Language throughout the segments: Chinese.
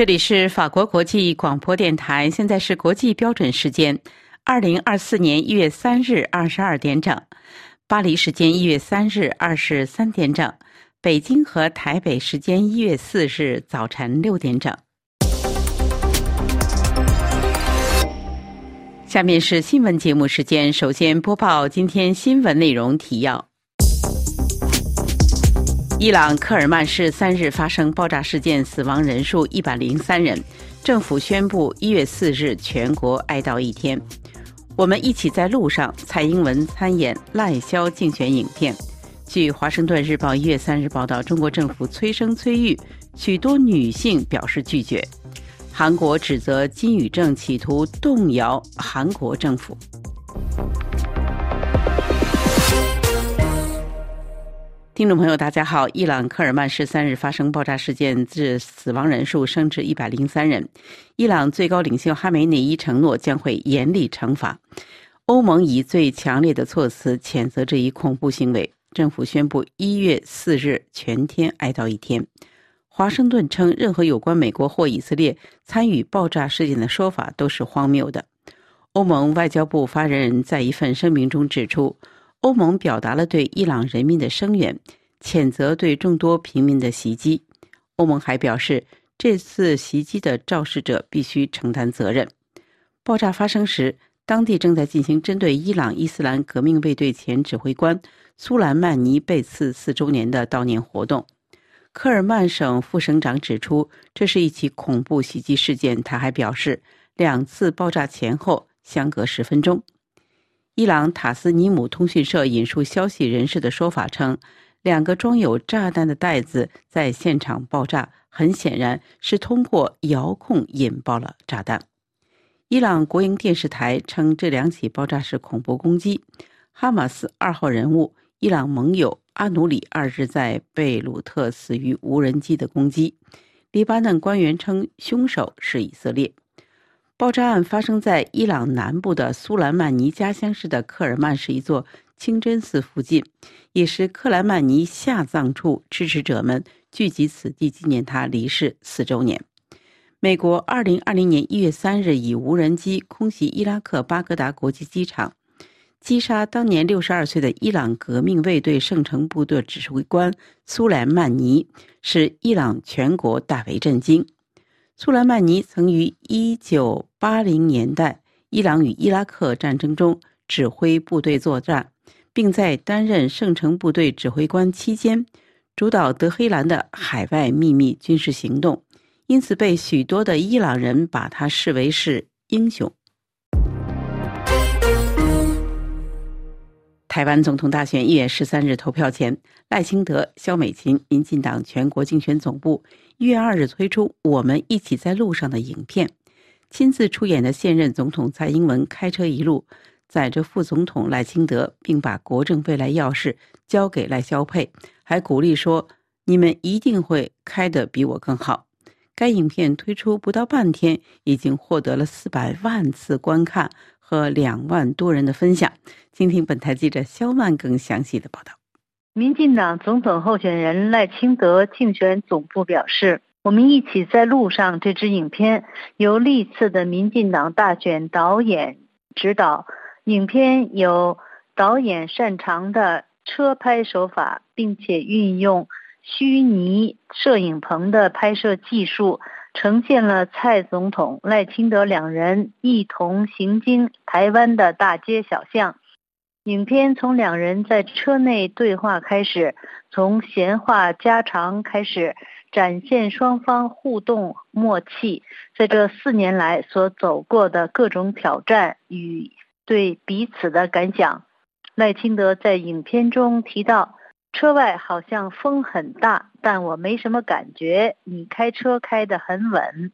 这里是法国国际广播电台，现在是国际标准时间，二零二四年一月三日二十二点整，巴黎时间一月三日二十三点整，北京和台北时间一月四日早晨六点整。下面是新闻节目时间，首先播报今天新闻内容提要。伊朗科尔曼市三日发生爆炸事件，死亡人数一百零三人。政府宣布一月四日全国哀悼一天。我们一起在路上。蔡英文参演赖萧竞选影片。据《华盛顿日报》一月三日报道，中国政府催生催育，许多女性表示拒绝。韩国指责金宇正企图动摇韩国政府。听众朋友，大家好！伊朗科尔曼市三日发生爆炸事件，致死亡人数升至一百零三人。伊朗最高领袖哈梅内伊承诺将会严厉惩罚。欧盟以最强烈的措辞谴责这一恐怖行为。政府宣布一月四日全天哀悼一天。华盛顿称，任何有关美国或以色列参与爆炸事件的说法都是荒谬的。欧盟外交部发言人在一份声明中指出。欧盟表达了对伊朗人民的声援，谴责对众多平民的袭击。欧盟还表示，这次袭击的肇事者必须承担责任。爆炸发生时，当地正在进行针对伊朗伊斯兰革命卫队前指挥官苏莱曼尼被刺四周年的悼念活动。科尔曼省副省长指出，这是一起恐怖袭击事件。他还表示，两次爆炸前后相隔十分钟。伊朗塔斯尼姆通讯社引述消息人士的说法称，两个装有炸弹的袋子在现场爆炸，很显然是通过遥控引爆了炸弹。伊朗国营电视台称，这两起爆炸是恐怖攻击。哈马斯二号人物、伊朗盟友阿努里二日在贝鲁特死于无人机的攻击。黎巴嫩官员称，凶手是以色列。爆炸案发生在伊朗南部的苏莱曼尼家乡市的克尔曼市一座清真寺附近，也是克莱曼尼下葬处支持者们聚集此地纪念他离世四周年。美国2020年1月3日以无人机空袭伊拉克巴格达国际机场，击杀当年62岁的伊朗革命卫队圣城部队指挥官苏莱曼尼，使伊朗全国大为震惊。苏莱曼尼曾于1980年代伊朗与伊拉克战争中指挥部队作战，并在担任圣城部队指挥官期间主导德黑兰的海外秘密军事行动，因此被许多的伊朗人把他视为是英雄。台湾总统大选一月十三日投票前，赖清德、萧美琴，民进党全国竞选总部。一月二日推出《我们一起在路上》的影片，亲自出演的现任总统蔡英文开车一路载着副总统赖清德，并把国政未来钥匙交给赖萧佩，还鼓励说：“你们一定会开得比我更好。”该影片推出不到半天，已经获得了四百万次观看和两万多人的分享。请听本台记者肖曼更详细的报道。民进党总统候选人赖清德竞选总部表示：“我们一起在路上。”这支影片由历次的民进党大选导演指导，影片有导演擅长的车拍手法，并且运用虚拟摄影棚的拍摄技术，呈现了蔡总统、赖清德两人一同行经台湾的大街小巷。影片从两人在车内对话开始，从闲话家常开始，展现双方互动默契，在这四年来所走过的各种挑战与对彼此的感想。赖清德在影片中提到：“车外好像风很大，但我没什么感觉。你开车开得很稳。”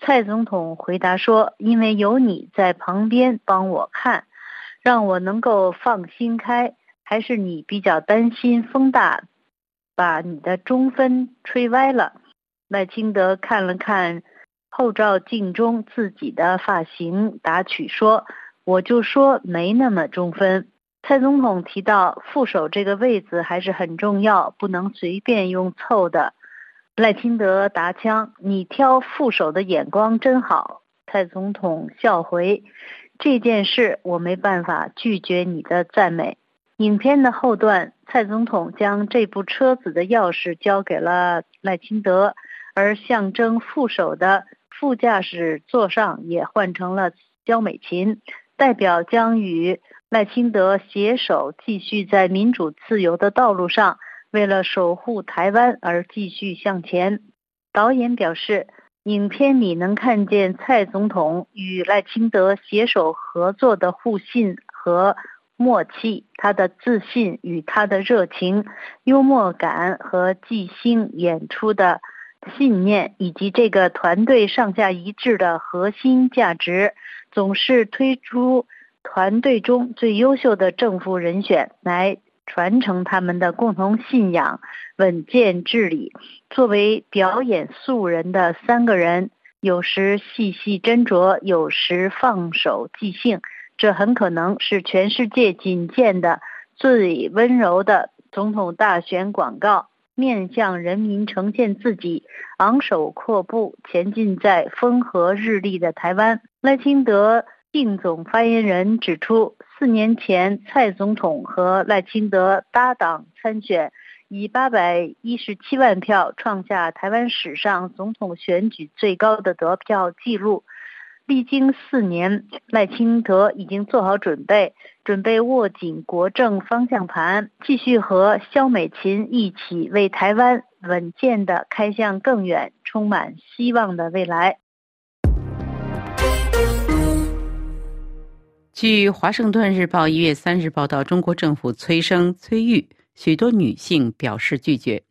蔡总统回答说：“因为有你在旁边帮我看。”让我能够放心开，还是你比较担心风大，把你的中分吹歪了？赖清德看了看后照镜中自己的发型，打趣说：“我就说没那么中分。”蔡总统提到副手这个位子还是很重要，不能随便用凑的。赖清德答腔：“你挑副手的眼光真好。”蔡总统笑回：“这件事我没办法拒绝你的赞美。”影片的后段，蔡总统将这部车子的钥匙交给了赖清德，而象征副手的副驾驶座上也换成了焦美琴，代表将与赖清德携手继续在民主自由的道路上，为了守护台湾而继续向前。导演表示，影片里能看见蔡总统与赖清德携手合作的互信和。默契，他的自信与他的热情、幽默感和即兴演出的信念，以及这个团队上下一致的核心价值，总是推出团队中最优秀的政府人选来传承他们的共同信仰、稳健治理。作为表演素人的三个人，有时细细斟酌，有时放手即兴。这很可能是全世界仅见的最温柔的总统大选广告，面向人民呈现自己昂首阔步前进在风和日丽的台湾。赖清德定总发言人指出，四年前蔡总统和赖清德搭档参选，以八百一十七万票创下台湾史上总统选举最高的得票纪录。历经四年，赖清德已经做好准备，准备握紧国政方向盘，继续和肖美琴一起为台湾稳健的开向更远、充满希望的未来。据《华盛顿日报》一月三日报道，中国政府催生催育，许多女性表示拒绝。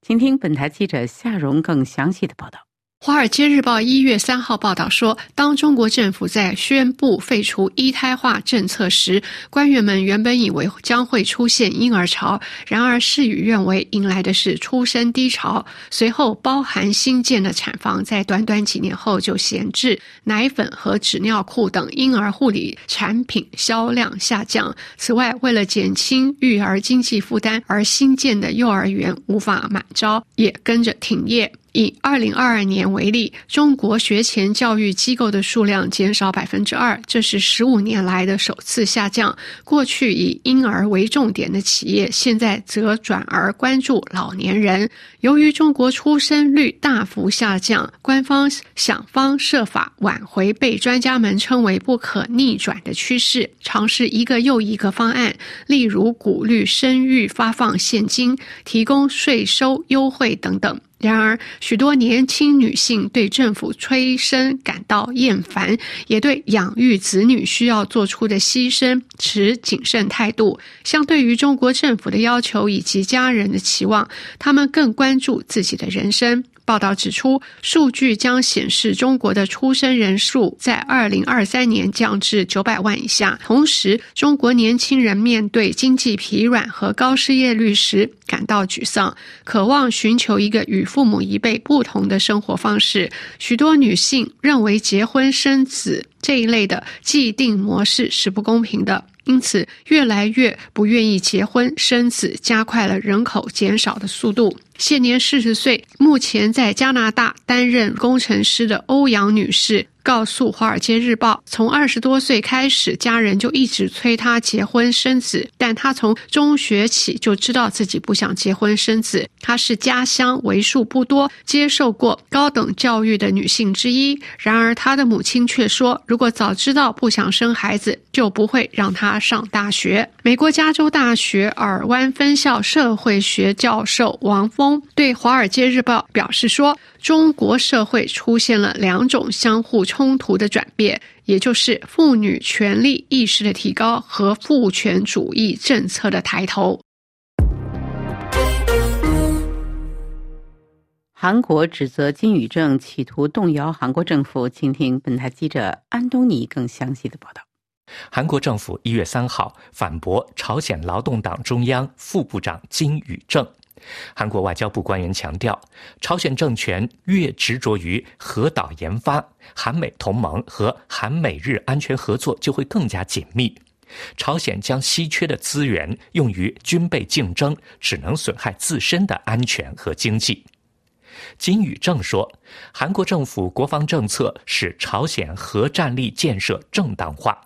请听本台记者夏蓉更详细的报道。《华尔街日报》一月三号报道说，当中国政府在宣布废除一胎化政策时，官员们原本以为将会出现婴儿潮，然而事与愿违，迎来的是出生低潮。随后，包含新建的产房在短短几年后就闲置，奶粉和纸尿裤等婴儿护理产品销量下降。此外，为了减轻育儿经济负担，而新建的幼儿园无法满招，也跟着停业。以二零二二年为例，中国学前教育机构的数量减少百分之二，这是十五年来的首次下降。过去以婴儿为重点的企业，现在则转而关注老年人。由于中国出生率大幅下降，官方想方设法挽回被专家们称为不可逆转的趋势，尝试一个又一个方案，例如鼓励生育、发放现金、提供税收优惠等等。然而，许多年轻女性对政府催生感到厌烦，也对养育子女需要做出的牺牲持谨慎态度。相对于中国政府的要求以及家人的期望，他们更关注自己的人生。报道指出，数据将显示中国的出生人数在二零二三年降至九百万以下。同时，中国年轻人面对经济疲软和高失业率时感到沮丧，渴望寻求一个与父母一辈不同的生活方式。许多女性认为结婚生子这一类的既定模式是不公平的。因此，越来越不愿意结婚生子，加快了人口减少的速度。现年四十岁，目前在加拿大担任工程师的欧阳女士。告诉《华尔街日报》，从二十多岁开始，家人就一直催她结婚生子，但她从中学起就知道自己不想结婚生子。她是家乡为数不多接受过高等教育的女性之一。然而，她的母亲却说，如果早知道不想生孩子，就不会让她上大学。美国加州大学尔湾分校社会学教授王峰对《华尔街日报》表示说。中国社会出现了两种相互冲突的转变，也就是妇女权利意识的提高和父权主义政策的抬头。韩国指责金宇正企图动摇韩国政府，请听本台记者安东尼更详细的报道。韩国政府一月三号反驳朝鲜劳动党中央副部长金宇正。韩国外交部官员强调，朝鲜政权越执着于核岛研发，韩美同盟和韩美日安全合作就会更加紧密。朝鲜将稀缺的资源用于军备竞争，只能损害自身的安全和经济。金宇正说，韩国政府国防政策使朝鲜核战力建设正当化。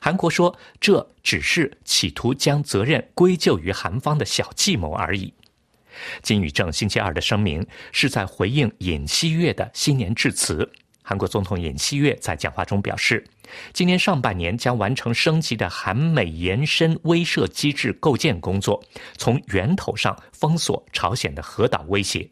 韩国说，这只是企图将责任归咎于韩方的小计谋而已。金宇正星期二的声明是在回应尹锡悦的新年致辞。韩国总统尹锡悦在讲话中表示，今年上半年将完成升级的韩美延伸威慑机制构建工作，从源头上封锁朝鲜的核岛威胁。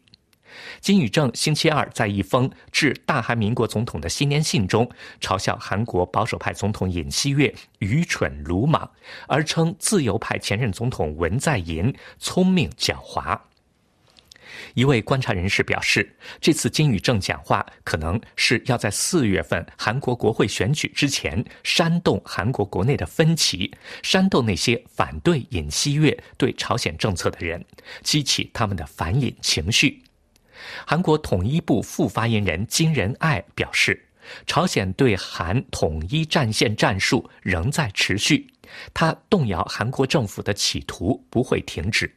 金宇正星期二在一封致大韩民国总统的新年信中，嘲笑韩国保守派总统尹锡悦愚蠢鲁莽，而称自由派前任总统文在寅聪明狡猾。一位观察人士表示，这次金宇正讲话可能是要在四月份韩国国会选举之前煽动韩国国内的分歧，煽动那些反对尹锡悦对朝鲜政策的人，激起他们的反尹情绪。韩国统一部副发言人金仁爱表示，朝鲜对韩统一战线战术仍在持续，他动摇韩国政府的企图不会停止。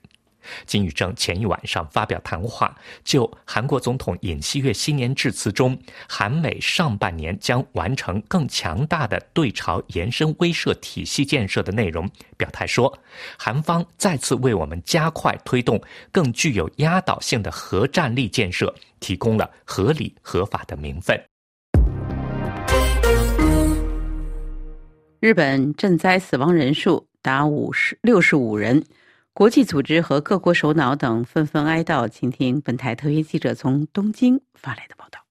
金宇正前一晚上发表谈话，就韩国总统尹锡悦新年致辞中，韩美上半年将完成更强大的对朝延伸威慑体系建设的内容表态说，韩方再次为我们加快推动更具有压倒性的核战力建设提供了合理合法的名分。日本赈灾死亡人数达五十六十五人。国际组织和各国首脑等纷纷哀悼，请听本台特约记者从东京发来的报道。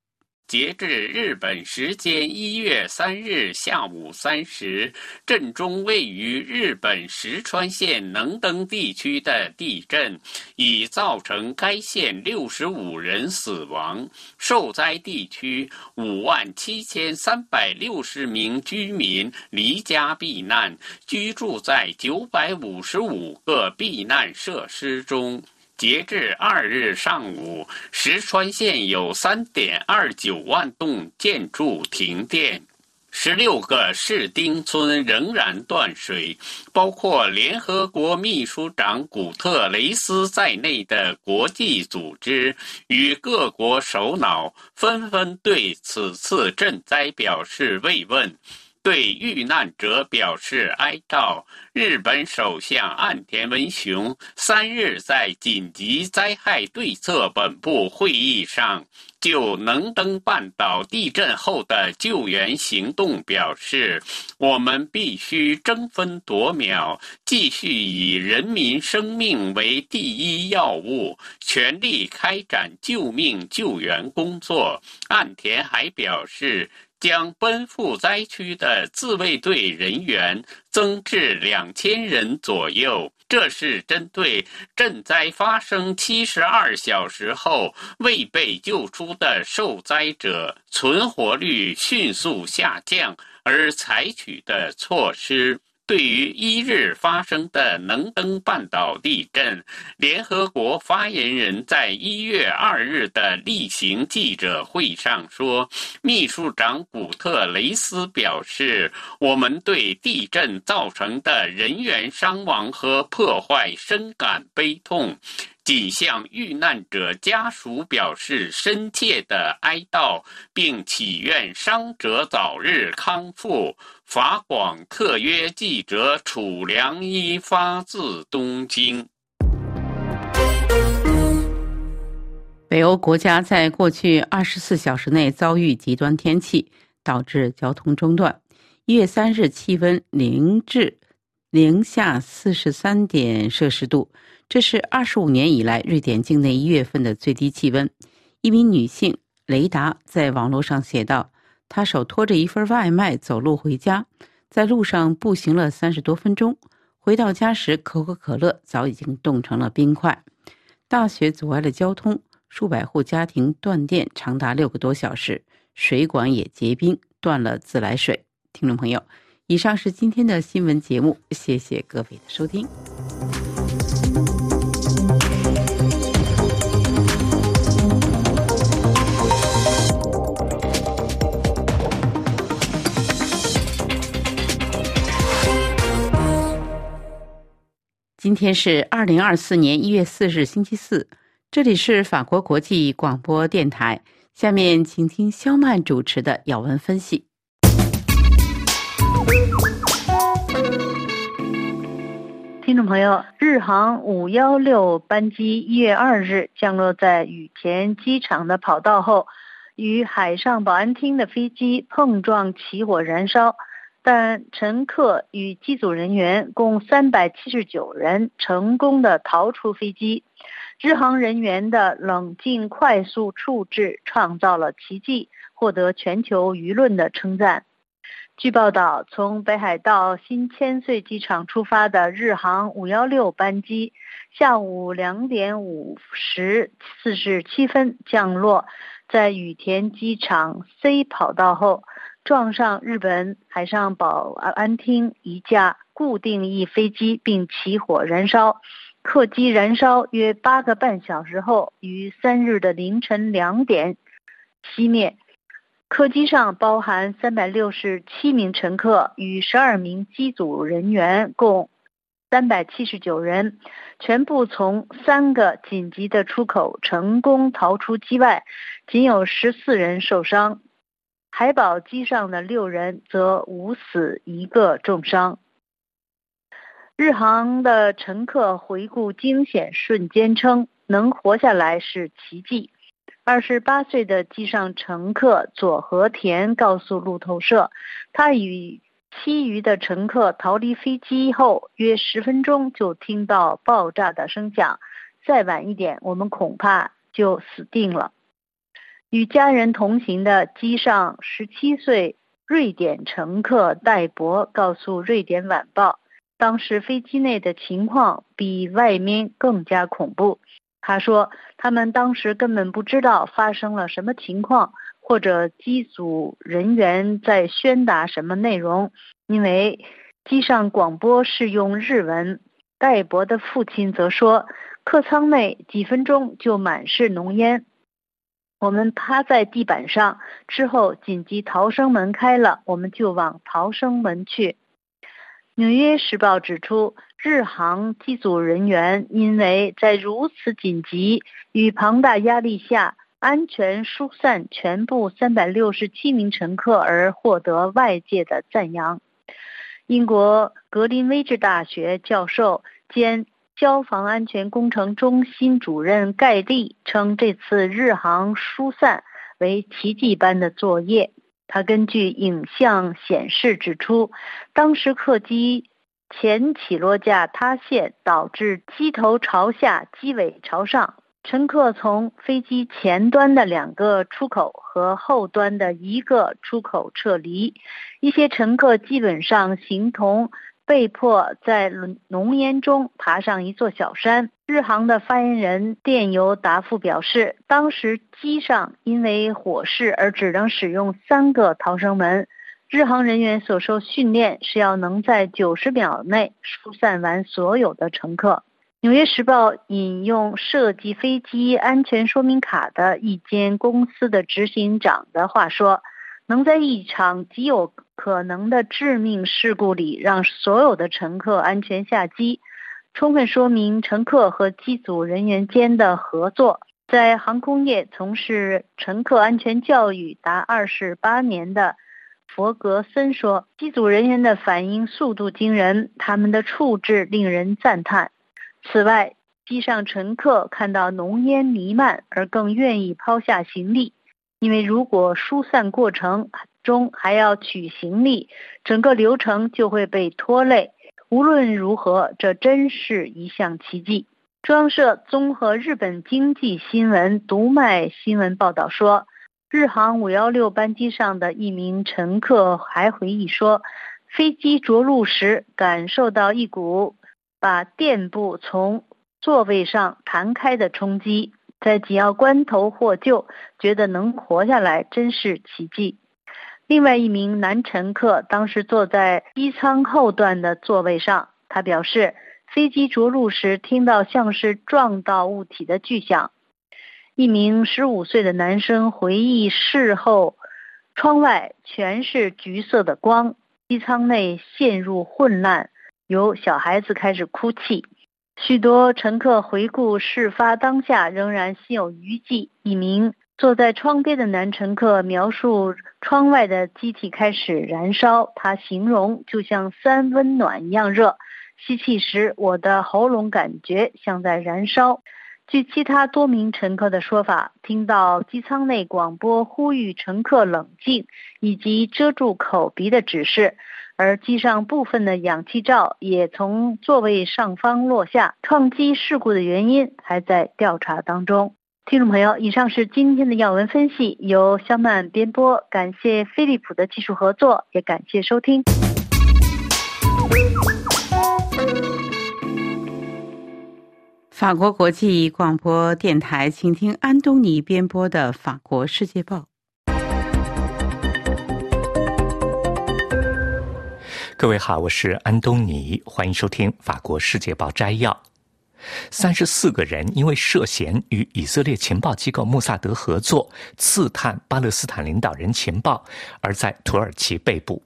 截至日本时间一月三日下午三时，震中位于日本石川县能登地区的地震已造成该县六十五人死亡，受灾地区五万七千三百六十名居民离家避难，居住在九百五十五个避难设施中。截至二日上午，石川县有三点二九万栋建筑停电，十六个市町村仍然断水。包括联合国秘书长古特雷斯在内的国际组织与各国首脑纷纷对此次赈灾表示慰问。对遇难者表示哀悼。日本首相岸田文雄三日在紧急灾害对策本部会议上，就能登半岛地震后的救援行动表示：“我们必须争分夺秒，继续以人民生命为第一要务，全力开展救命救援工作。”岸田还表示。将奔赴灾区的自卫队人员增至两千人左右，这是针对震灾发生七十二小时后未被救出的受灾者存活率迅速下降而采取的措施。对于一日发生的能登半岛地震，联合国发言人在一月二日的例行记者会上说：“秘书长古特雷斯表示，我们对地震造成的人员伤亡和破坏深感悲痛。”仅向遇难者家属表示深切的哀悼，并祈愿伤者早日康复。法广特约记者楚良一发自东京。北欧国家在过去二十四小时内遭遇极端天气，导致交通中断。一月三日，气温零至零下四十三点摄氏度。这是二十五年以来瑞典境内一月份的最低气温。一名女性雷达在网络上写道：“他手托着一份外卖走路回家，在路上步行了三十多分钟。回到家时，可口可乐早已经冻成了冰块。大雪阻碍了交通，数百户家庭断电长达六个多小时，水管也结冰，断了自来水。”听众朋友，以上是今天的新闻节目，谢谢各位的收听。今天是二零二四年一月四日，星期四。这里是法国国际广播电台。下面请听肖曼主持的要闻分析。听众朋友，日航五幺六班机一月二日降落在羽田机场的跑道后，与海上保安厅的飞机碰撞起火燃烧，但乘客与机组人员共三百七十九人成功的逃出飞机。日航人员的冷静快速处置创造了奇迹，获得全球舆论的称赞。据报道，从北海道新千岁机场出发的日航五幺六班机，下午两点五十四十七分降落在羽田机场 C 跑道后，撞上日本海上保安厅一架固定翼飞机，并起火燃烧。客机燃烧约八个半小时后，于三日的凌晨两点熄灭。客机上包含三百六十七名乘客与十二名机组人员，共三百七十九人，全部从三个紧急的出口成功逃出机外，仅有十四人受伤。海保机上的六人则无死一个重伤。日航的乘客回顾惊险瞬间称：“能活下来是奇迹。”二十八岁的机上乘客佐和田告诉路透社，他与其余的乘客逃离飞机后约十分钟就听到爆炸的声响，再晚一点，我们恐怕就死定了。与家人同行的机上十七岁瑞典乘客戴博告诉《瑞典晚报》，当时飞机内的情况比外面更加恐怖。他说：“他们当时根本不知道发生了什么情况，或者机组人员在宣达什么内容，因为机上广播是用日文。”戴博的父亲则说：“客舱内几分钟就满是浓烟，我们趴在地板上。之后紧急逃生门开了，我们就往逃生门去。”《纽约时报》指出。日航机组人员因为在如此紧急与庞大压力下安全疏散全部三百六十七名乘客而获得外界的赞扬。英国格林威治大学教授兼消防安全工程中心主任盖利称，这次日航疏散为奇迹般的作业。他根据影像显示指出，当时客机。前起落架塌陷，导致机头朝下、机尾朝上。乘客从飞机前端的两个出口和后端的一个出口撤离。一些乘客基本上形同被迫在浓烟中爬上一座小山。日航的发言人电邮答复表示，当时机上因为火势而只能使用三个逃生门。日航人员所受训练是要能在九十秒内疏散完所有的乘客。《纽约时报》引用设计飞机安全说明卡的一间公司的执行长的话说：“能在一场极有可能的致命事故里让所有的乘客安全下机，充分说明乘客和机组人员间的合作。”在航空业从事乘客安全教育达二十八年的。佛格森说：“机组人员的反应速度惊人，他们的处置令人赞叹。此外，机上乘客看到浓烟弥漫而更愿意抛下行李，因为如果疏散过程中还要取行李，整个流程就会被拖累。无论如何，这真是一项奇迹。”中央社综合日本经济新闻读卖新闻报道说。日航五幺六班机上的一名乘客还回忆说，飞机着陆时感受到一股把垫布从座位上弹开的冲击，在紧要关头获救，觉得能活下来真是奇迹。另外一名男乘客当时坐在机舱后段的座位上，他表示，飞机着陆时听到像是撞到物体的巨响。一名十五岁的男生回忆，事后窗外全是橘色的光，机舱内陷入混乱，有小孩子开始哭泣。许多乘客回顾事发当下，仍然心有余悸。一名坐在窗边的男乘客描述，窗外的机体开始燃烧，他形容就像三温暖一样热。吸气时，我的喉咙感觉像在燃烧。据其他多名乘客的说法，听到机舱内广播呼吁乘客冷静以及遮住口鼻的指示，而机上部分的氧气罩也从座位上方落下。撞击事故的原因还在调查当中。听众朋友，以上是今天的要闻分析，由肖曼编播，感谢飞利浦的技术合作，也感谢收听。法国国际广播电台，请听安东尼编播的《法国世界报》。各位好，我是安东尼，欢迎收听《法国世界报》摘要。三十四个人因为涉嫌与以色列情报机构穆萨德合作，刺探巴勒斯坦领导人情报，而在土耳其被捕。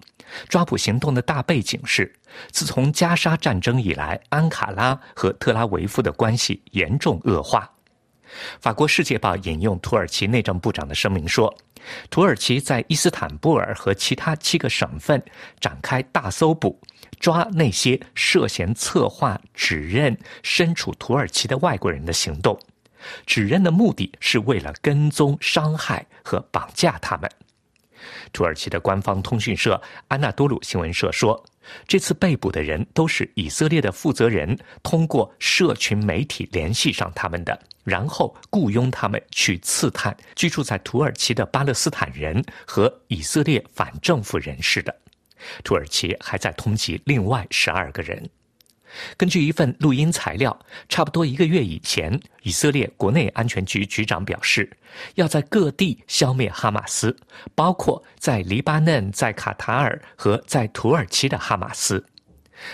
抓捕行动的大背景是，自从加沙战争以来，安卡拉和特拉维夫的关系严重恶化。法国《世界报》引用土耳其内政部长的声明说，土耳其在伊斯坦布尔和其他七个省份展开大搜捕，抓那些涉嫌策划、指认身处土耳其的外国人的行动。指认的目的是为了跟踪、伤害和绑架他们。土耳其的官方通讯社安纳多鲁新闻社说，这次被捕的人都是以色列的负责人通过社群媒体联系上他们的，然后雇佣他们去刺探居住在土耳其的巴勒斯坦人和以色列反政府人士的。土耳其还在通缉另外十二个人。根据一份录音材料，差不多一个月以前，以色列国内安全局局长表示，要在各地消灭哈马斯，包括在黎巴嫩、在卡塔尔和在土耳其的哈马斯。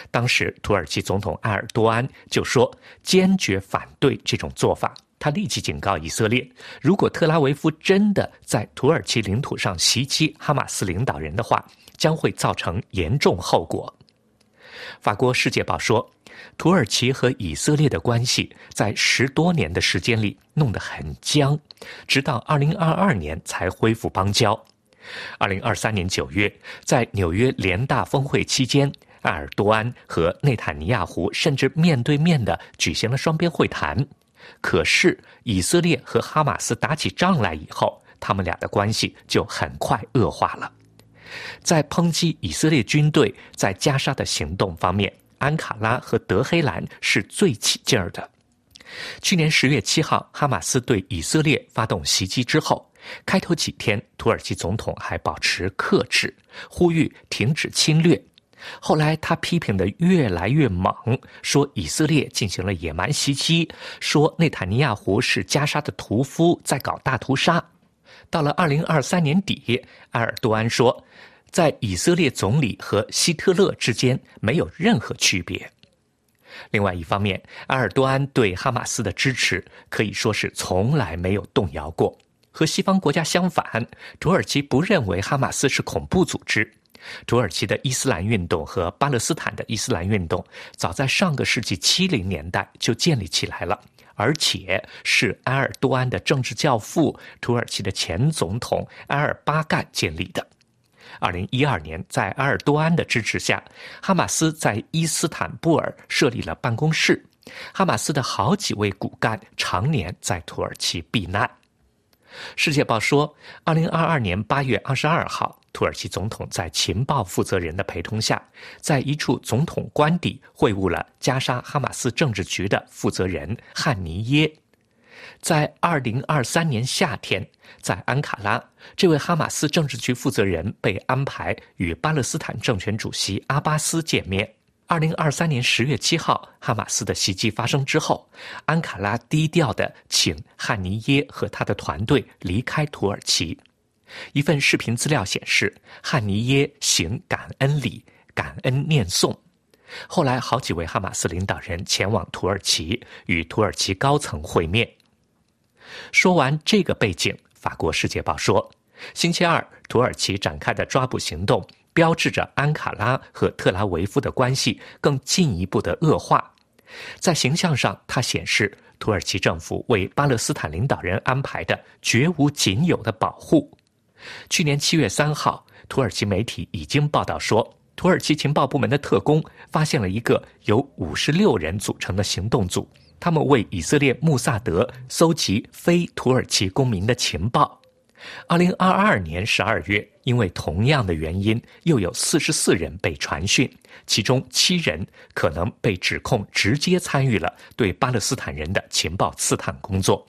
当时，土耳其总统埃尔多安就说坚决反对这种做法。他立即警告以色列，如果特拉维夫真的在土耳其领土上袭击哈马斯领导人的话，将会造成严重后果。法国《世界报》说，土耳其和以色列的关系在十多年的时间里弄得很僵，直到2022年才恢复邦交。2023年9月，在纽约联大峰会期间，埃尔多安和内塔尼亚胡甚至面对面的举行了双边会谈。可是，以色列和哈马斯打起仗来以后，他们俩的关系就很快恶化了。在抨击以色列军队在加沙的行动方面，安卡拉和德黑兰是最起劲儿的。去年十月七号，哈马斯对以色列发动袭击之后，开头几天，土耳其总统还保持克制，呼吁停止侵略。后来他批评的越来越猛，说以色列进行了野蛮袭击，说内塔尼亚胡是加沙的屠夫，在搞大屠杀。到了二零二三年底，埃尔多安说，在以色列总理和希特勒之间没有任何区别。另外一方面，埃尔多安对哈马斯的支持可以说是从来没有动摇过。和西方国家相反，土耳其不认为哈马斯是恐怖组织。土耳其的伊斯兰运动和巴勒斯坦的伊斯兰运动，早在上个世纪七零年代就建立起来了。而且是埃尔多安的政治教父、土耳其的前总统埃尔巴干建立的。二零一二年，在埃尔多安的支持下，哈马斯在伊斯坦布尔设立了办公室。哈马斯的好几位骨干常年在土耳其避难。世界报说，二零二二年八月二十二号。土耳其总统在情报负责人的陪同下，在一处总统官邸会晤了加沙哈马斯政治局的负责人汉尼耶。在二零二三年夏天，在安卡拉，这位哈马斯政治局负责人被安排与巴勒斯坦政权主席阿巴斯见面。二零二三年十月七号，哈马斯的袭击发生之后，安卡拉低调的请汉尼耶和他的团队离开土耳其。一份视频资料显示，汉尼耶行感恩礼、感恩念诵。后来，好几位哈马斯领导人前往土耳其与土耳其高层会面。说完这个背景，法国《世界报》说，星期二土耳其展开的抓捕行动，标志着安卡拉和特拉维夫的关系更进一步的恶化。在形象上，它显示土耳其政府为巴勒斯坦领导人安排的绝无仅有的保护。去年七月三号，土耳其媒体已经报道说，土耳其情报部门的特工发现了一个由五十六人组成的行动组，他们为以色列穆萨德搜集非土耳其公民的情报。二零二二年十二月，因为同样的原因，又有四十四人被传讯，其中七人可能被指控直接参与了对巴勒斯坦人的情报刺探工作。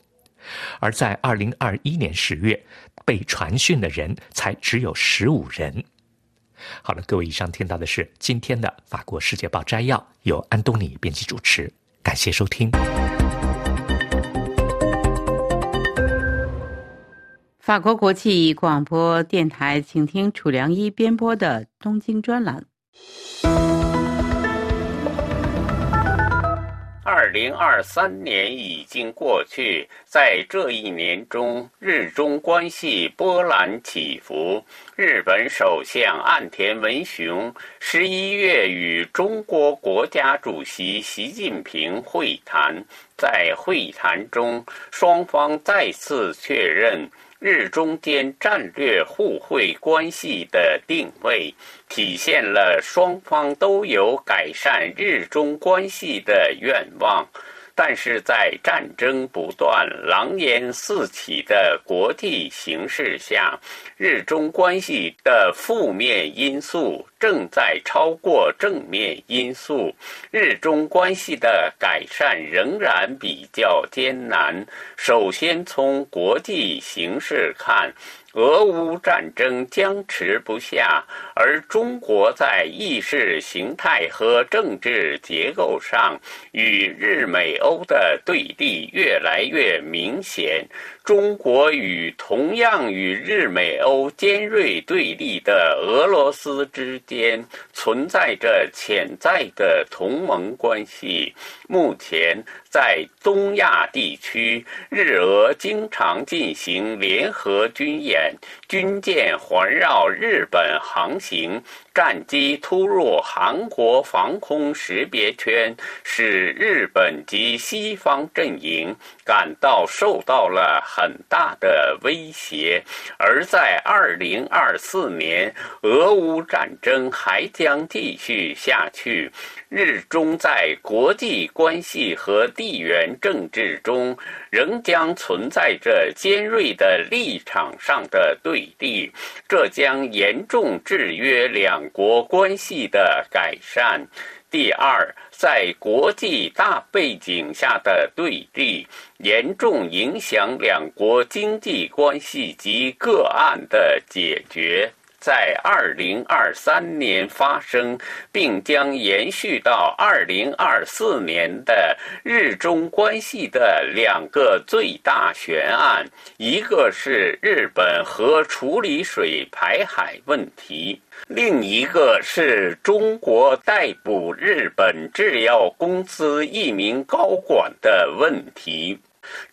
而在二零二一年十月，被传讯的人才只有十五人。好了，各位，以上听到的是今天的法国《世界报》摘要，由安东尼编辑主持，感谢收听。法国国际广播电台，请听楚良一编播的东京专栏。二零二三年已经过去，在这一年中，日中关系波澜起伏。日本首相岸田文雄十一月与中国国家主席习近平会谈，在会谈中，双方再次确认。日中间战略互惠关系的定位，体现了双方都有改善日中关系的愿望。但是在战争不断、狼烟四起的国际形势下，日中关系的负面因素正在超过正面因素，日中关系的改善仍然比较艰难。首先从国际形势看。俄乌战争僵持不下，而中国在意识形态和政治结构上与日美欧的对立越来越明显。中国与同样与日美欧尖锐对立的俄罗斯之间存在着潜在的同盟关系。目前，在东亚地区，日俄经常进行联合军演，军舰环绕日本航行。战机突入韩国防空识别圈，使日本及西方阵营感到受到了很大的威胁。而在二零二四年，俄乌战争还将继续下去，日中在国际关系和地缘政治中仍将存在着尖锐的立场上的对立，这将严重制约两国关系的改善。第二，在国际大背景下的对立，严重影响两国经济关系及个案的解决。在二零二三年发生，并将延续到二零二四年的日中关系的两个最大悬案，一个是日本核处理水排海问题，另一个是中国逮捕日本制药公司一名高管的问题。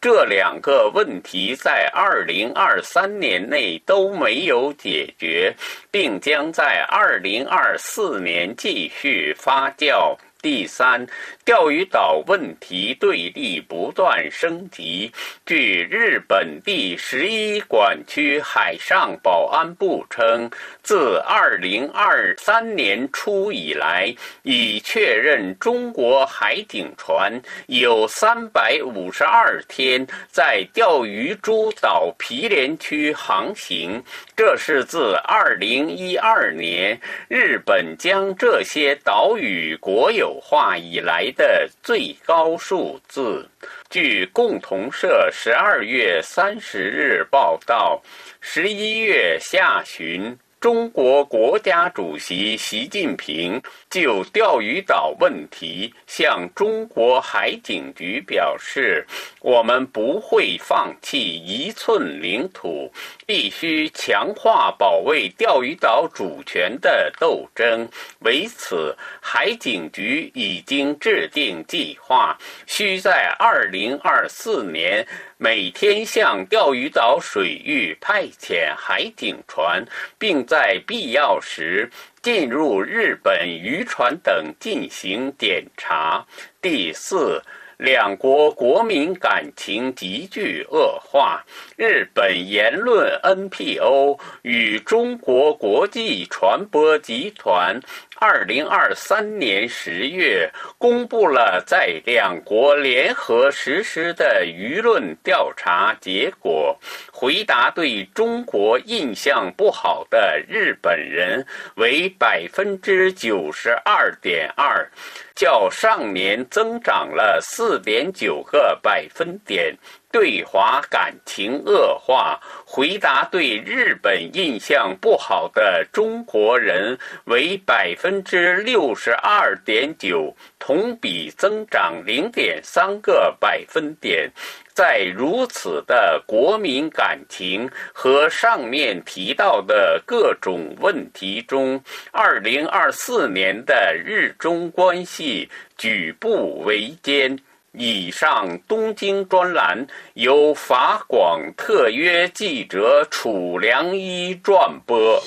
这两个问题在二零二三年内都没有解决，并将在二零二四年继续发酵。第三，钓鱼岛问题对立不断升级。据日本第十一管区海上保安部称，自二零二三年初以来，已确认中国海警船有三百五十二天在钓鱼诸岛毗连区航行，这是自二零一二年日本将这些岛屿国有。化以来的最高数字。据共同社十二月三十日报道，十一月下旬。中国国家主席习近平就钓鱼岛问题向中国海警局表示：“我们不会放弃一寸领土，必须强化保卫钓鱼岛主权的斗争。为此，海警局已经制定计划，需在二零二四年。”每天向钓鱼岛水域派遣海警船，并在必要时进入日本渔船等进行检查。第四。两国国民感情急剧恶化，日本言论 NPO 与中国国际传播集团。二零二三年十月，公布了在两国联合实施的舆论调查结果。回答对中国印象不好的日本人为百分之九十二点二，较上年增长了四点九个百分点。对华感情恶化，回答对日本印象不好的中国人为百分之六十二点九，同比增长零点三个百分点。在如此的国民感情和上面提到的各种问题中，二零二四年的日中关系举步维艰。以上东京专栏由法广特约记者楚良一转播。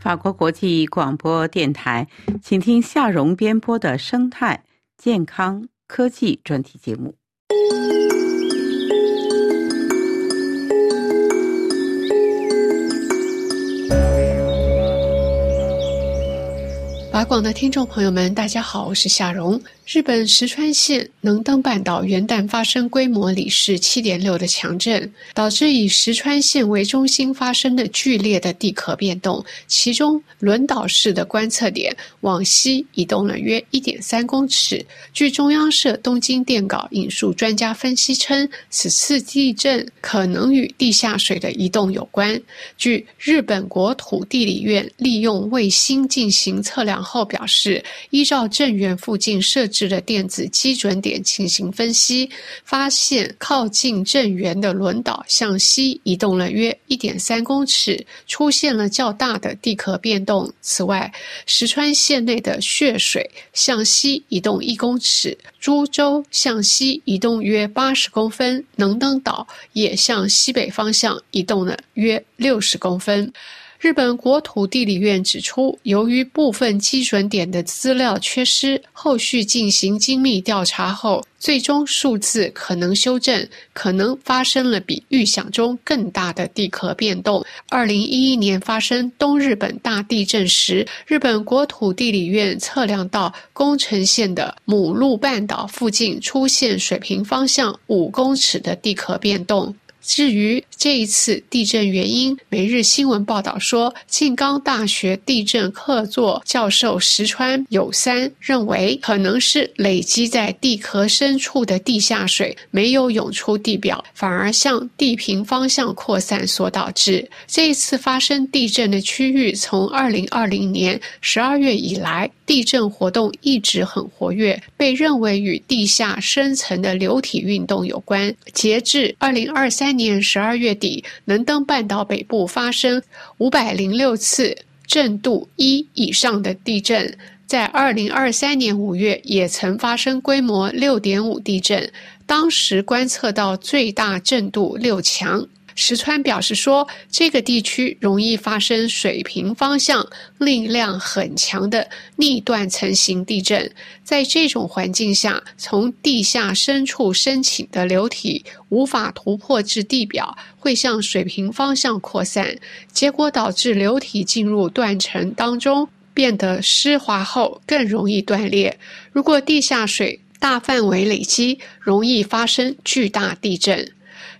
法国国际广播电台，请听夏荣编播的生态健康科技专题节目。法广的听众朋友们，大家好，我是夏蓉。日本石川县能登半岛元旦发生规模里氏七点六的强震，导致以石川县为中心发生的剧烈的地壳变动。其中轮岛市的观测点往西移动了约一点三公尺。据中央社东京电稿引述专家分析称，此次地震可能与地下水的移动有关。据日本国土地理院利用卫星进行测量后表示，依照震源附近设的电子基准点进行分析，发现靠近震源的轮岛向西移动了约一点三公尺，出现了较大的地壳变动。此外，石川县内的血水向西移动一公尺，株洲向西移动约八十公分，能登岛也向西北方向移动了约六十公分。日本国土地理院指出，由于部分基准点的资料缺失，后续进行精密调查后，最终数字可能修正，可能发生了比预想中更大的地壳变动。二零一一年发生东日本大地震时，日本国土地理院测量到宫城县的母鹿半岛附近出现水平方向五公尺的地壳变动。至于这一次地震原因，每日新闻报道说，庆冈大学地震客座教授石川有三认为，可能是累积在地壳深处的地下水没有涌出地表，反而向地平方向扩散所导致。这一次发生地震的区域，从二零二零年十二月以来，地震活动一直很活跃，被认为与地下深层的流体运动有关。截至二零二三。年十二月底，能登半岛北部发生五百零六次震度一以上的地震，在二零二三年五月也曾发生规模六点五地震，当时观测到最大震度六强。石川表示说，这个地区容易发生水平方向力量很强的逆断层型地震。在这种环境下，从地下深处升起的流体无法突破至地表，会向水平方向扩散，结果导致流体进入断层当中，变得湿滑后更容易断裂。如果地下水大范围累积，容易发生巨大地震。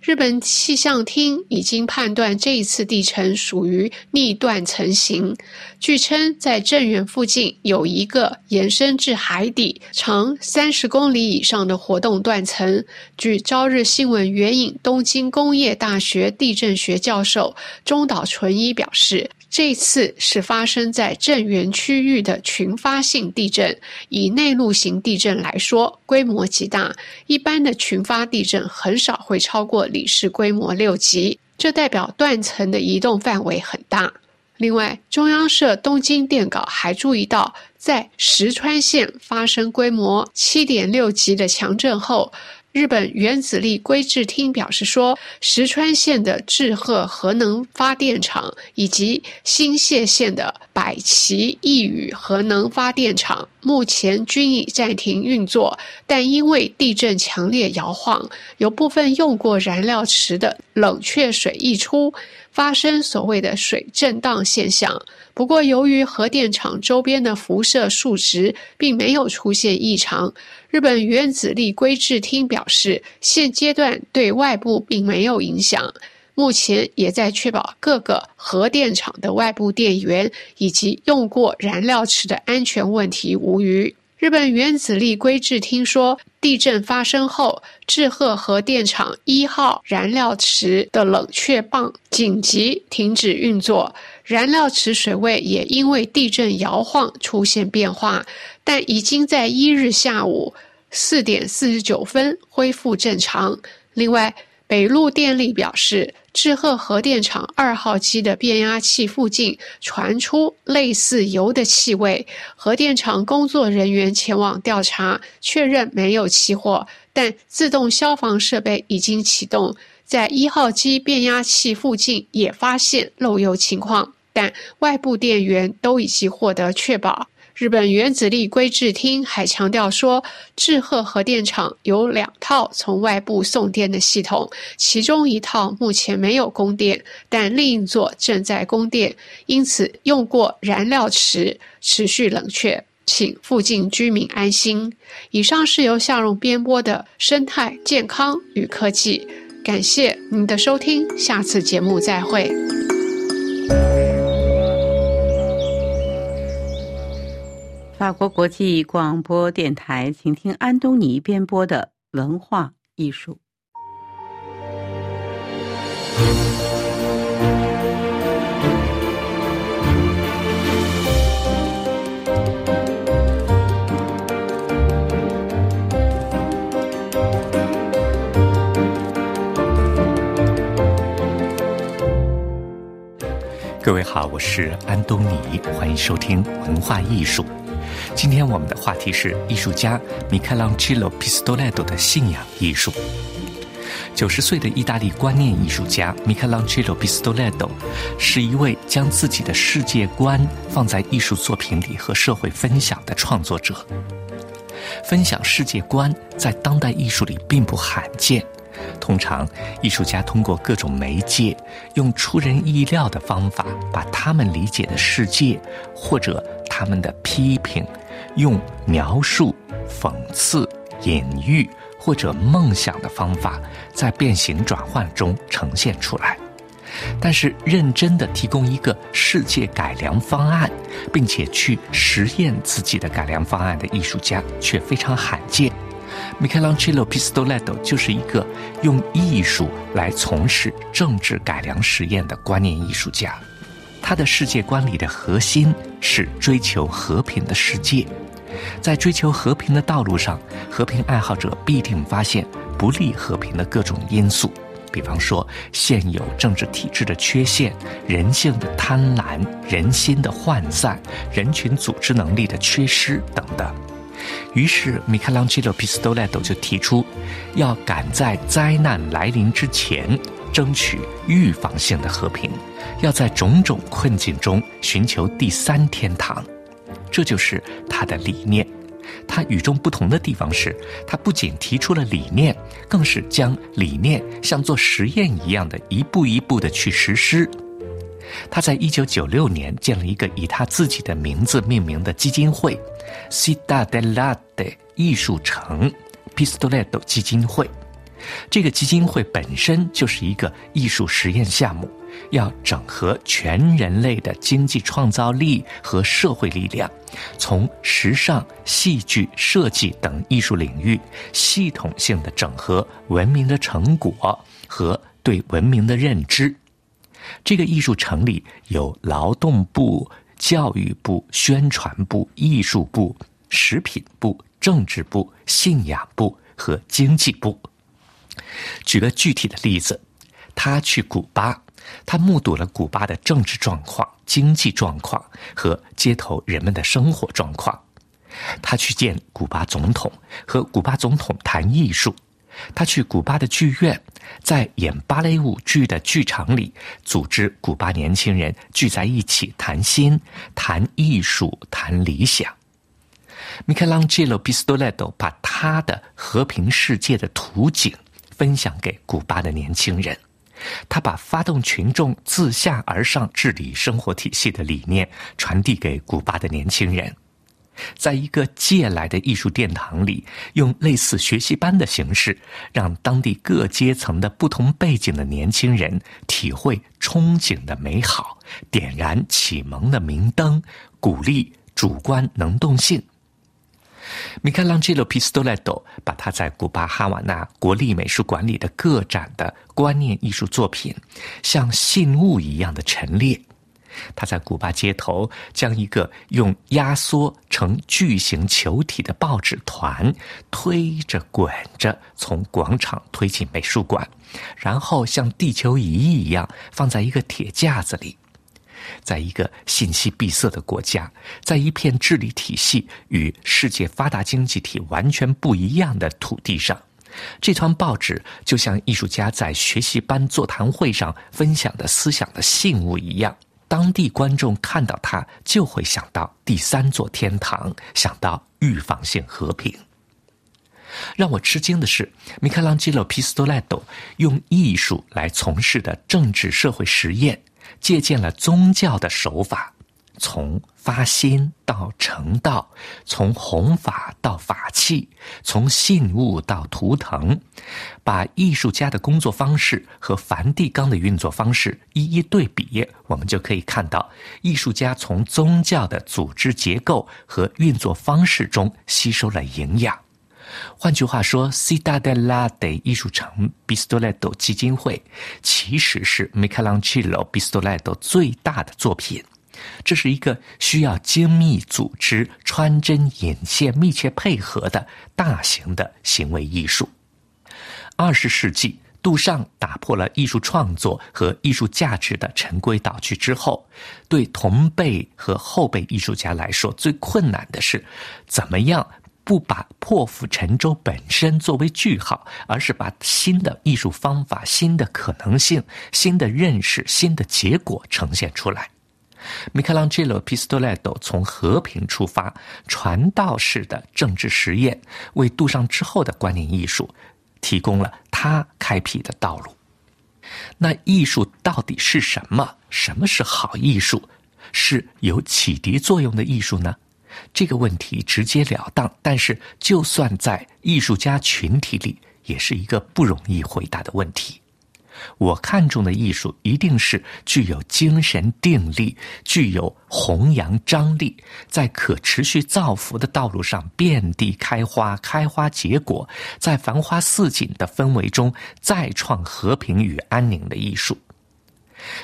日本气象厅已经判断这一次地层属于逆断层型。据称，在震源附近有一个延伸至海底、长三十公里以上的活动断层。据朝日新闻援引东京工业大学地震学教授中岛纯一表示。这次是发生在震源区域的群发性地震。以内陆型地震来说，规模极大。一般的群发地震很少会超过里氏规模六级，这代表断层的移动范围很大。另外，中央社东京电稿还注意到，在石川县发生规模七点六级的强震后。日本原子力规制厅表示说，石川县的志贺核能发电厂以及新泻县的百崎一宇核能发电厂目前均已暂停运作，但因为地震强烈摇晃，有部分用过燃料池的冷却水溢出，发生所谓的水震荡现象。不过，由于核电厂周边的辐射数值并没有出现异常，日本原子力规制厅表示，现阶段对外部并没有影响。目前也在确保各个核电厂的外部电源以及用过燃料池的安全问题无虞。日本原子力规制厅说，地震发生后，志贺核电厂一号燃料池的冷却泵紧急停止运作。燃料池水位也因为地震摇晃出现变化，但已经在一日下午四点四十九分恢复正常。另外，北陆电力表示，志贺核电厂二号机的变压器附近传出类似油的气味，核电厂工作人员前往调查，确认没有起火，但自动消防设备已经启动。在一号机变压器附近也发现漏油情况，但外部电源都已经获得确保。日本原子力规制厅还强调说，志贺核电厂有两套从外部送电的系统，其中一套目前没有供电，但另一座正在供电，因此用过燃料池持续冷却，请附近居民安心。以上是由夏荣编播的生态健康与科技。感谢您的收听，下次节目再会。法国国际广播电台，请听安东尼编播的文化艺术。各位好，我是安东尼，欢迎收听文化艺术。今天我们的话题是艺术家米开朗基罗·皮斯多莱多的信仰艺术。九十岁的意大利观念艺术家米开朗基罗·皮斯多莱多是一位将自己的世界观放在艺术作品里和社会分享的创作者。分享世界观在当代艺术里并不罕见。通常，艺术家通过各种媒介，用出人意料的方法，把他们理解的世界或者他们的批评，用描述、讽刺、隐喻或者梦想的方法，在变形转换中呈现出来。但是，认真的提供一个世界改良方案，并且去实验自己的改良方案的艺术家，却非常罕见。米开朗基罗·皮斯多莱多就是一个用艺术来从事政治改良实验的观念艺术家。他的世界观里的核心是追求和平的世界。在追求和平的道路上，和平爱好者必定发现不利和平的各种因素，比方说现有政治体制的缺陷、人性的贪婪、人心的涣散、人群组织能力的缺失等等。于是，米开朗基罗·皮斯多莱多就提出，要赶在灾难来临之前，争取预防性的和平，要在种种困境中寻求第三天堂。这就是他的理念。他与众不同的地方是，他不仅提出了理念，更是将理念像做实验一样的一步一步的去实施。他在一九九六年建了一个以他自己的名字命名的基金会 c i d a d e l a d e 艺术城 Pistoletto 基金会。这个基金会本身就是一个艺术实验项目，要整合全人类的经济创造力和社会力量，从时尚、戏剧、设计等艺术领域系统性的整合文明的成果和对文明的认知。这个艺术城里有劳动部、教育部、宣传部、艺术部、食品部、政治部、信仰部和经济部。举个具体的例子，他去古巴，他目睹了古巴的政治状况、经济状况和街头人们的生活状况。他去见古巴总统，和古巴总统谈艺术。他去古巴的剧院，在演芭蕾舞剧的剧场里，组织古巴年轻人聚在一起谈心、谈艺术、谈理想。米开朗基罗·皮斯多莱多把他的和平世界的图景分享给古巴的年轻人，他把发动群众自下而上治理生活体系的理念传递给古巴的年轻人。在一个借来的艺术殿堂里，用类似学习班的形式，让当地各阶层的不同背景的年轻人体会憧憬的美好，点燃启蒙的明灯，鼓励主观能动性。米开朗基罗·皮斯多莱多把他在古巴哈瓦那国立美术馆里的个展的观念艺术作品，像信物一样的陈列。他在古巴街头将一个用压缩成巨型球体的报纸团推着滚着从广场推进美术馆，然后像地球仪一样放在一个铁架子里。在一个信息闭塞的国家，在一片治理体系与世界发达经济体完全不一样的土地上，这团报纸就像艺术家在学习班座谈会上分享的思想的信物一样。当地观众看到它，就会想到第三座天堂，想到预防性和平。让我吃惊的是，米开朗基罗·皮斯多莱多用艺术来从事的政治社会实验，借鉴了宗教的手法。从发心到成道，从弘法到法器，从信物到图腾，把艺术家的工作方式和梵蒂冈的运作方式一一对比，我们就可以看到，艺术家从宗教的组织结构和运作方式中吸收了营养。换句话说，C 大德拉德艺术城 Bistolado 基金会其实是 Michelangelo Bistolado 最大的作品。这是一个需要精密组织、穿针引线、密切配合的大型的行为艺术。二十世纪，杜尚打破了艺术创作和艺术价值的陈规蹈矩之后，对同辈和后辈艺术家来说，最困难的是怎么样不把破釜沉舟本身作为句号，而是把新的艺术方法、新的可能性、新的认识、新的结果呈现出来。米开朗基罗·皮斯多莱多从和平出发，传道式的政治实验，为杜尚之后的观念艺术提供了他开辟的道路。那艺术到底是什么？什么是好艺术？是有启迪作用的艺术呢？这个问题直截了当，但是就算在艺术家群体里，也是一个不容易回答的问题。我看中的艺术一定是具有精神定力、具有弘扬张力，在可持续造福的道路上遍地开花、开花结果，在繁花似锦的氛围中再创和平与安宁的艺术。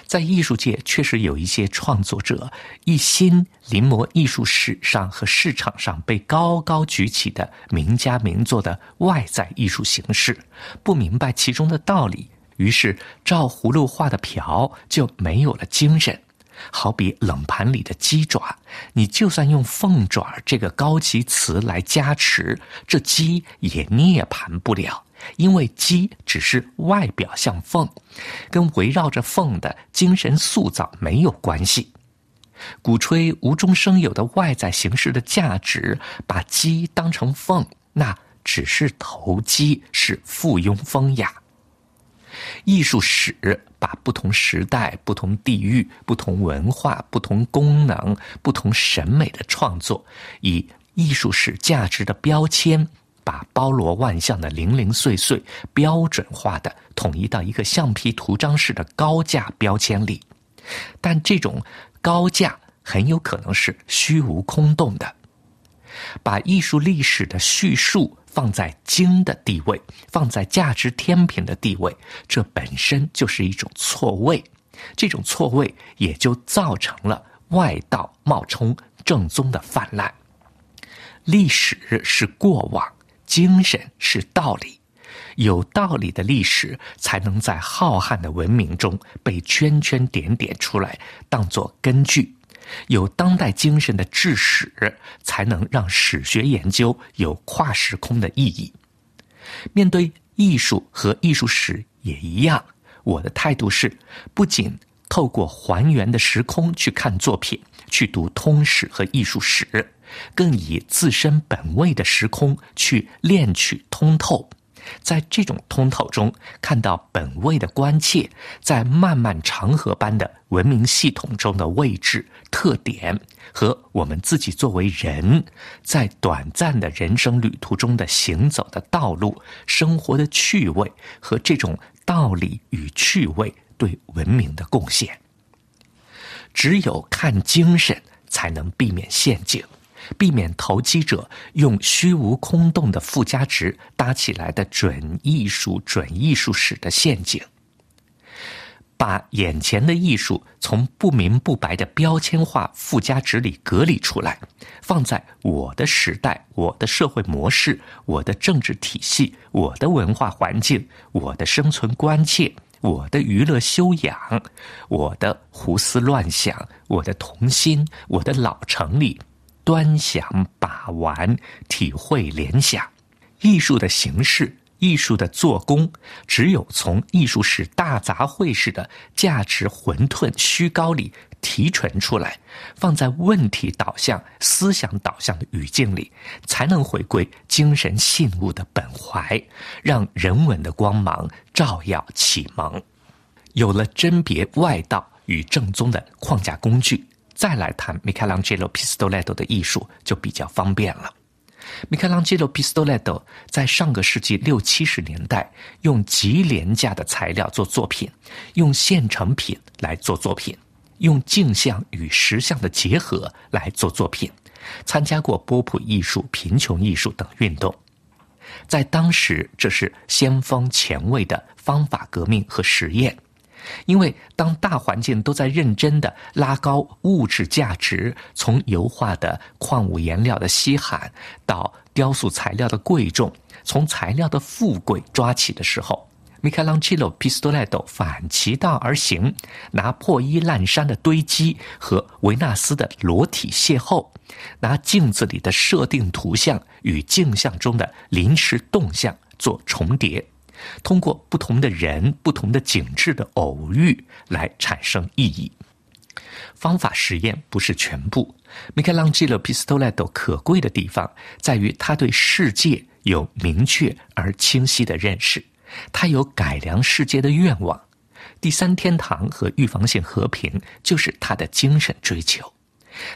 在艺术界，确实有一些创作者一心临摹艺术史上和市场上被高高举起的名家名作的外在艺术形式，不明白其中的道理。于是，照葫芦画的瓢就没有了精神，好比冷盘里的鸡爪，你就算用“凤爪”这个高级词来加持，这鸡也涅盘不了，因为鸡只是外表像凤，跟围绕着凤的精神塑造没有关系。鼓吹无中生有的外在形式的价值，把鸡当成凤，那只是投机，是附庸风雅。艺术史把不同时代、不同地域、不同文化、不同功能、不同审美的创作，以艺术史价值的标签，把包罗万象的零零碎碎标准化的统一到一个橡皮图章式的高价标签里。但这种高价很有可能是虚无空洞的，把艺术历史的叙述。放在经的地位，放在价值天平的地位，这本身就是一种错位。这种错位也就造成了外道冒充正宗的泛滥。历史是过往，精神是道理。有道理的历史才能在浩瀚的文明中被圈圈点点出来，当作根据。有当代精神的治史，才能让史学研究有跨时空的意义。面对艺术和艺术史也一样。我的态度是，不仅透过还原的时空去看作品，去读通史和艺术史，更以自身本位的时空去练取通透。在这种通透中，看到本位的关切在漫漫长河般的文明系统中的位置特点，和我们自己作为人在短暂的人生旅途中的行走的道路、生活的趣味和这种道理与趣味对文明的贡献。只有看精神，才能避免陷阱。避免投机者用虚无空洞的附加值搭起来的准艺术、准艺术史的陷阱，把眼前的艺术从不明不白的标签化附加值里隔离出来，放在我的时代、我的社会模式、我的政治体系、我的文化环境、我的生存关切、我的娱乐修养、我的胡思乱想、我的童心、我的老城里。端详、把玩、体会、联想，艺术的形式、艺术的做工，只有从艺术史大杂烩式的价值混沌虚高里提纯出来，放在问题导向、思想导向的语境里，才能回归精神信物的本怀，让人文的光芒照耀启蒙。有了甄别外道与正宗的框架工具。再来谈米开朗基罗·皮斯多莱多的艺术就比较方便了。米开朗基罗·皮斯多莱多在上个世纪六七十年代用极廉价的材料做作品，用现成品来做作品，用镜像与实像的结合来做作品，参加过波普艺术、贫穷艺术等运动。在当时，这是先锋前卫的方法革命和实验。因为当大环境都在认真的拉高物质价值，从油画的矿物颜料的稀罕到雕塑材料的贵重，从材料的富贵抓起的时候，米开朗基罗·皮斯多莱多反其道而行，拿破衣烂衫的堆积和维纳斯的裸体邂逅，拿镜子里的设定图像与镜像中的临时动向做重叠。通过不同的人、不同的景致的偶遇来产生意义。方法实验不是全部。米开朗基罗·皮斯托莱多可贵的地方在于他对世界有明确而清晰的认识，他有改良世界的愿望。第三天堂和预防性和平就是他的精神追求。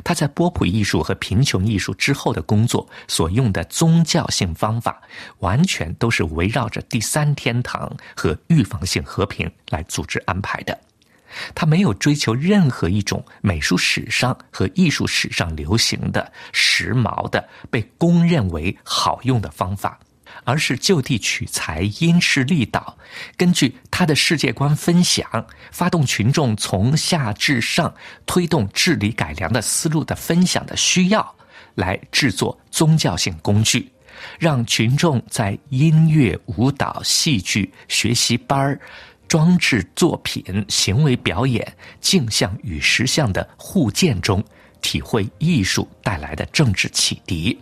他在波普艺术和贫穷艺术之后的工作所用的宗教性方法，完全都是围绕着第三天堂和预防性和平来组织安排的。他没有追求任何一种美术史上和艺术史上流行的、时髦的、被公认为好用的方法。而是就地取材，因势利导，根据他的世界观分享，发动群众从下至上推动治理改良的思路的分享的需要，来制作宗教性工具，让群众在音乐、舞蹈、戏剧、学习班儿、装置作品、行为表演、镜像与实像的互鉴中，体会艺术带来的政治启迪。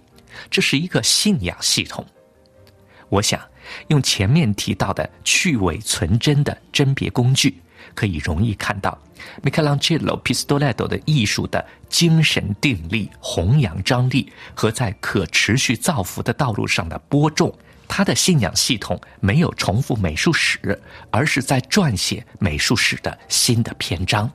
这是一个信仰系统。我想，用前面提到的去伪存真的甄别工具，可以容易看到米开朗基罗·皮斯多莱多的艺术的精神定力、弘扬张力和在可持续造福的道路上的播种。他的信仰系统没有重复美术史，而是在撰写美术史的新的篇章。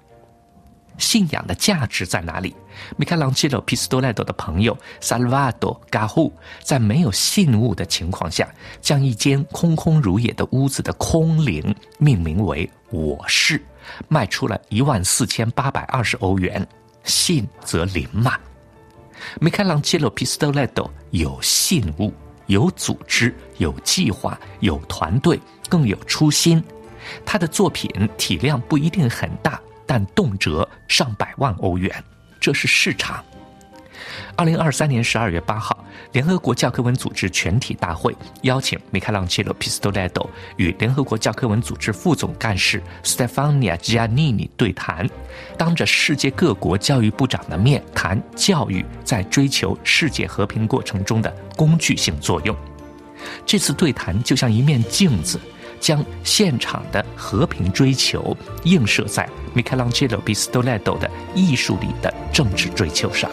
信仰的价值在哪里？米开朗基罗·皮斯多莱多的朋友萨尔瓦多·加户在没有信物的情况下，将一间空空如也的屋子的空灵命名为“我是”，卖出了一万四千八百二十欧元。信则灵嘛。米开朗基罗·皮斯多莱多有信物，有组织，有计划，有团队，更有初心。他的作品体量不一定很大。但动辄上百万欧元，这是市场。二零二三年十二月八号，联合国教科文组织全体大会邀请米开朗基罗·皮斯托莱多与联合国教科文组织副总干事 Stefania Giannini 对谈，当着世界各国教育部长的面谈教育在追求世界和平过程中的工具性作用。这次对谈就像一面镜子，将现场的和平追求映射在 Michelangelo b i s t o l e t o 的艺术里的政治追求上。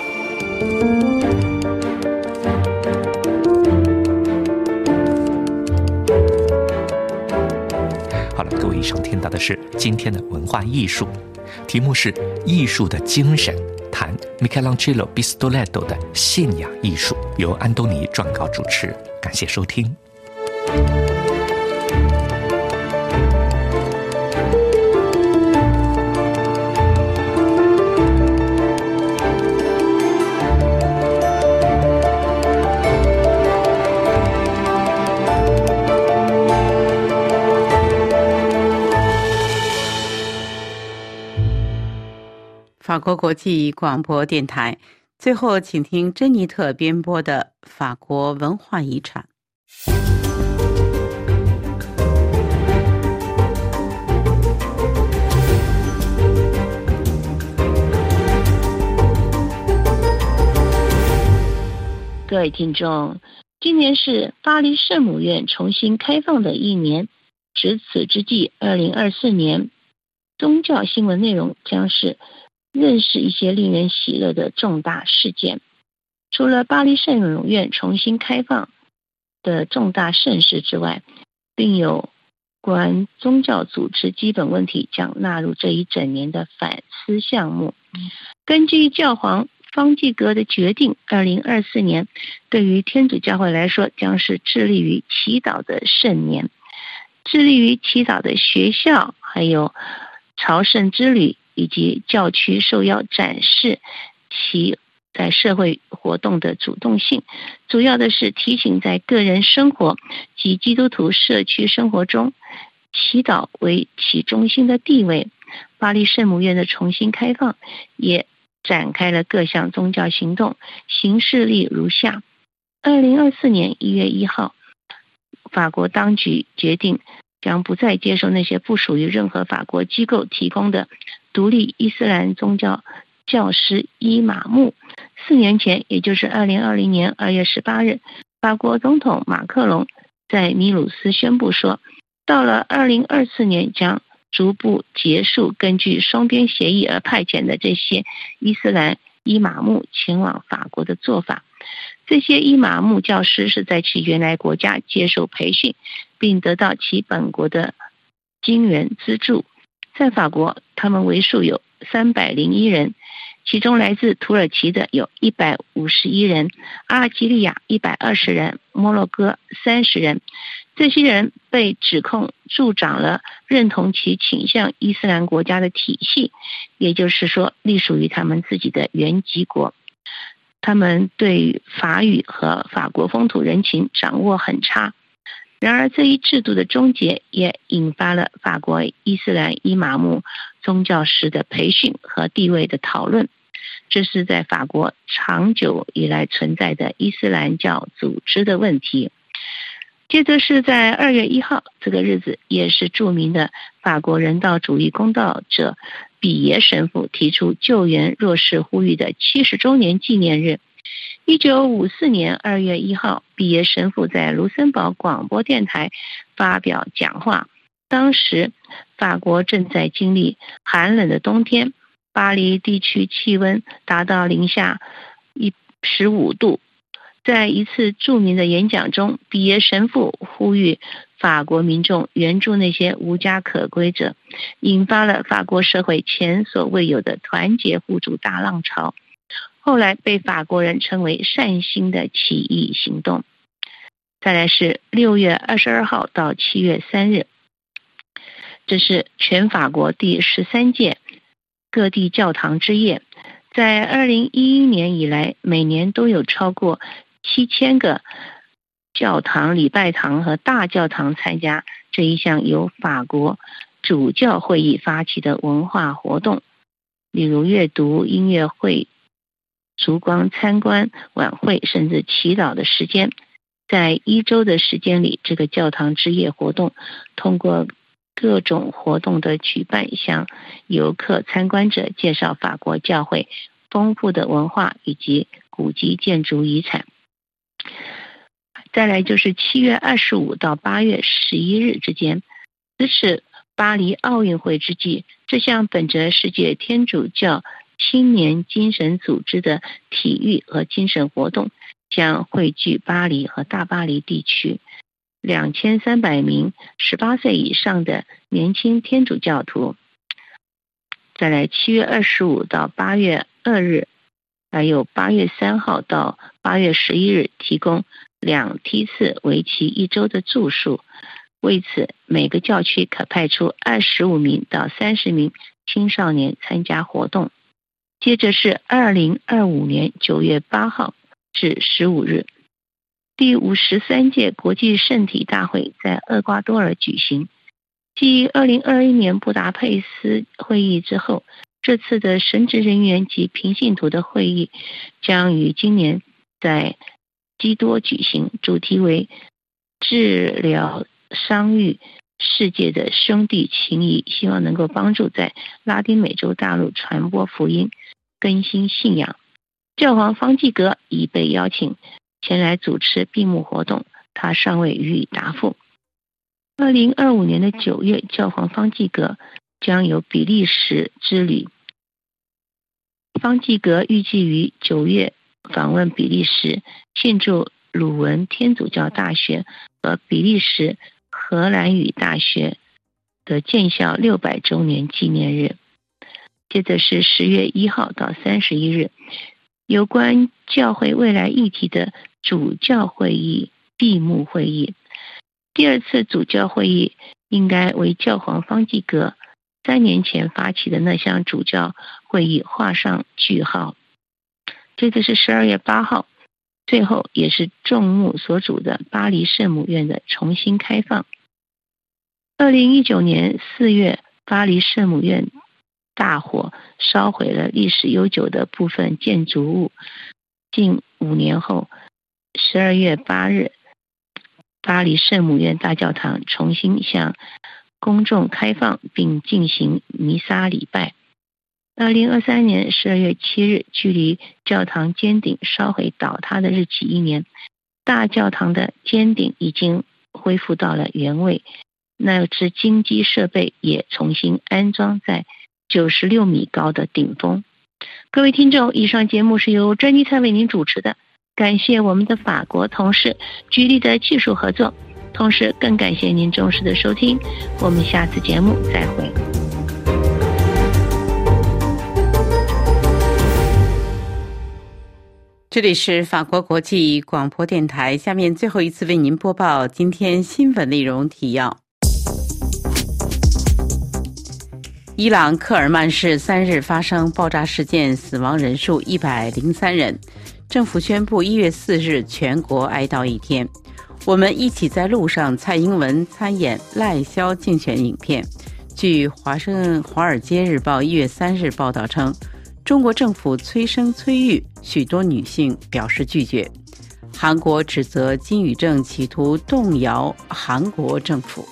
好了，各位以上听到的是今天的文化艺术，题目是“艺术的精神”，谈 Michelangelo b i s t o l e t o 的信仰艺术，由安东尼撰稿主持。感谢收听。法国国际广播电台。最后，请听珍妮特编播的《法国文化遗产》。各位听众，今年是巴黎圣母院重新开放的一年。值此之际，二零二四年宗教新闻内容将是。认识一些令人喜乐的重大事件，除了巴黎圣母院重新开放的重大盛事之外，并有关宗教组织基本问题将纳入这一整年的反思项目。根据教皇方济各的决定，二零二四年对于天主教会来说将是致力于祈祷的圣年，致力于祈祷的学校还有朝圣之旅。以及教区受邀展示其在社会活动的主动性，主要的是提醒在个人生活及基督徒社区生活中，祈祷为其中心的地位。巴黎圣母院的重新开放也展开了各项宗教行动，形式例如下：二零二四年一月一号，法国当局决定将不再接受那些不属于任何法国机构提供的。独立伊斯兰宗教教师伊玛目，四年前，也就是二零二零年二月十八日，法国总统马克龙在米鲁斯宣布说，到了二零二四年将逐步结束根据双边协议而派遣的这些伊斯兰伊玛目前往法国的做法。这些伊玛目教师是在其原来国家接受培训，并得到其本国的金元资助。在法国，他们为数有三百零一人，其中来自土耳其的有一百五十一人，阿尔及利亚一百二十人，摩洛哥三十人。这些人被指控助长了认同其倾向伊斯兰国家的体系，也就是说，隶属于他们自己的原籍国。他们对法语和法国风土人情掌握很差。然而，这一制度的终结也引发了法国伊斯兰伊玛目宗教师的培训和地位的讨论。这是在法国长久以来存在的伊斯兰教组织的问题。接着是在二月一号这个日子，也是著名的法国人道主义公道者比耶神父提出救援弱势呼吁的七十周年纪念日。一九五四年二月一号，比耶神父在卢森堡广播电台发表讲话。当时，法国正在经历寒冷的冬天，巴黎地区气温达到零下一十五度。在一次著名的演讲中，比耶神父呼吁法国民众援助那些无家可归者，引发了法国社会前所未有的团结互助大浪潮。后来被法国人称为“善心的起义行动”。再来是六月二十二号到七月三日，这是全法国第十三届各地教堂之夜。在二零一一年以来，每年都有超过七千个教堂、礼拜堂和大教堂参加这一项由法国主教会议发起的文化活动，例如阅读、音乐会。烛光参观晚会，甚至祈祷的时间，在一周的时间里，这个教堂之夜活动通过各种活动的举办，向游客参观者介绍法国教会丰富的文化以及古迹建筑遗产。再来就是七月二十五到八月十一日之间，这是巴黎奥运会之际，这项本着世界天主教青年精神组织的体育和精神活动，将汇聚巴黎和大巴黎地区。两千三百名十八岁以上的年轻天主教徒。再来七月二十五到八月二日，还有八月三号到八月十一日，提供。两梯次为期一周的住宿，为此每个教区可派出二十五名到三十名青少年参加活动。接着是二零二五年九月八号至十五日，第五十三届国际圣体大会在厄瓜多尔举行。继二零二一年布达佩斯会议之后，这次的神职人员及平信徒的会议将于今年在。基多举行，主题为治疗伤愈世界的兄弟情谊，希望能够帮助在拉丁美洲大陆传播福音、更新信仰。教皇方济各已被邀请前来主持闭幕活动，他尚未予以答复。二零二五年的九月，教皇方济各将有比利时之旅。方济格预计于九月。访问比利时，庆祝鲁文天主教大学和比利时荷兰语大学的建校六百周年纪念日。接着是十月一号到三十一日，有关教会未来议题的主教会议闭幕会议。第二次主教会议应该为教皇方济各三年前发起的那项主教会议画上句号。这个是十二月八号，最后也是众目所瞩的巴黎圣母院的重新开放。二零一九年四月，巴黎圣母院大火烧毁了历史悠久的部分建筑物。近五年后，十二月八日，巴黎圣母院大教堂重新向公众开放，并进行弥撒礼拜。二零二三年十二月七日，距离教堂尖顶烧毁倒塌的日期一年，大教堂的尖顶已经恢复到了原位，那只金基设备也重新安装在九十六米高的顶峰。各位听众，以上节目是由专辑菜为您主持的，感谢我们的法国同事举例的技术合作，同时更感谢您忠实的收听，我们下次节目再会。这里是法国国际广播电台。下面最后一次为您播报今天新闻内容提要：伊朗克尔曼市三日发生爆炸事件，死亡人数一百零三人。政府宣布一月四日全国哀悼一天。我们一起在路上。蔡英文参演赖萧竞选影片。据华盛华尔街日报一月三日报道称。中国政府催生催育，许多女性表示拒绝。韩国指责金宇正企图动摇韩国政府。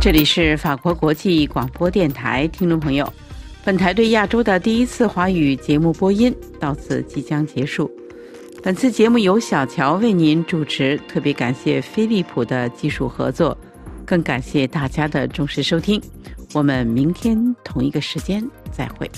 这里是法国国际广播电台，听众朋友，本台对亚洲的第一次华语节目播音到此即将结束。本次节目由小乔为您主持，特别感谢飞利浦的技术合作。更感谢大家的重视收听，我们明天同一个时间再会。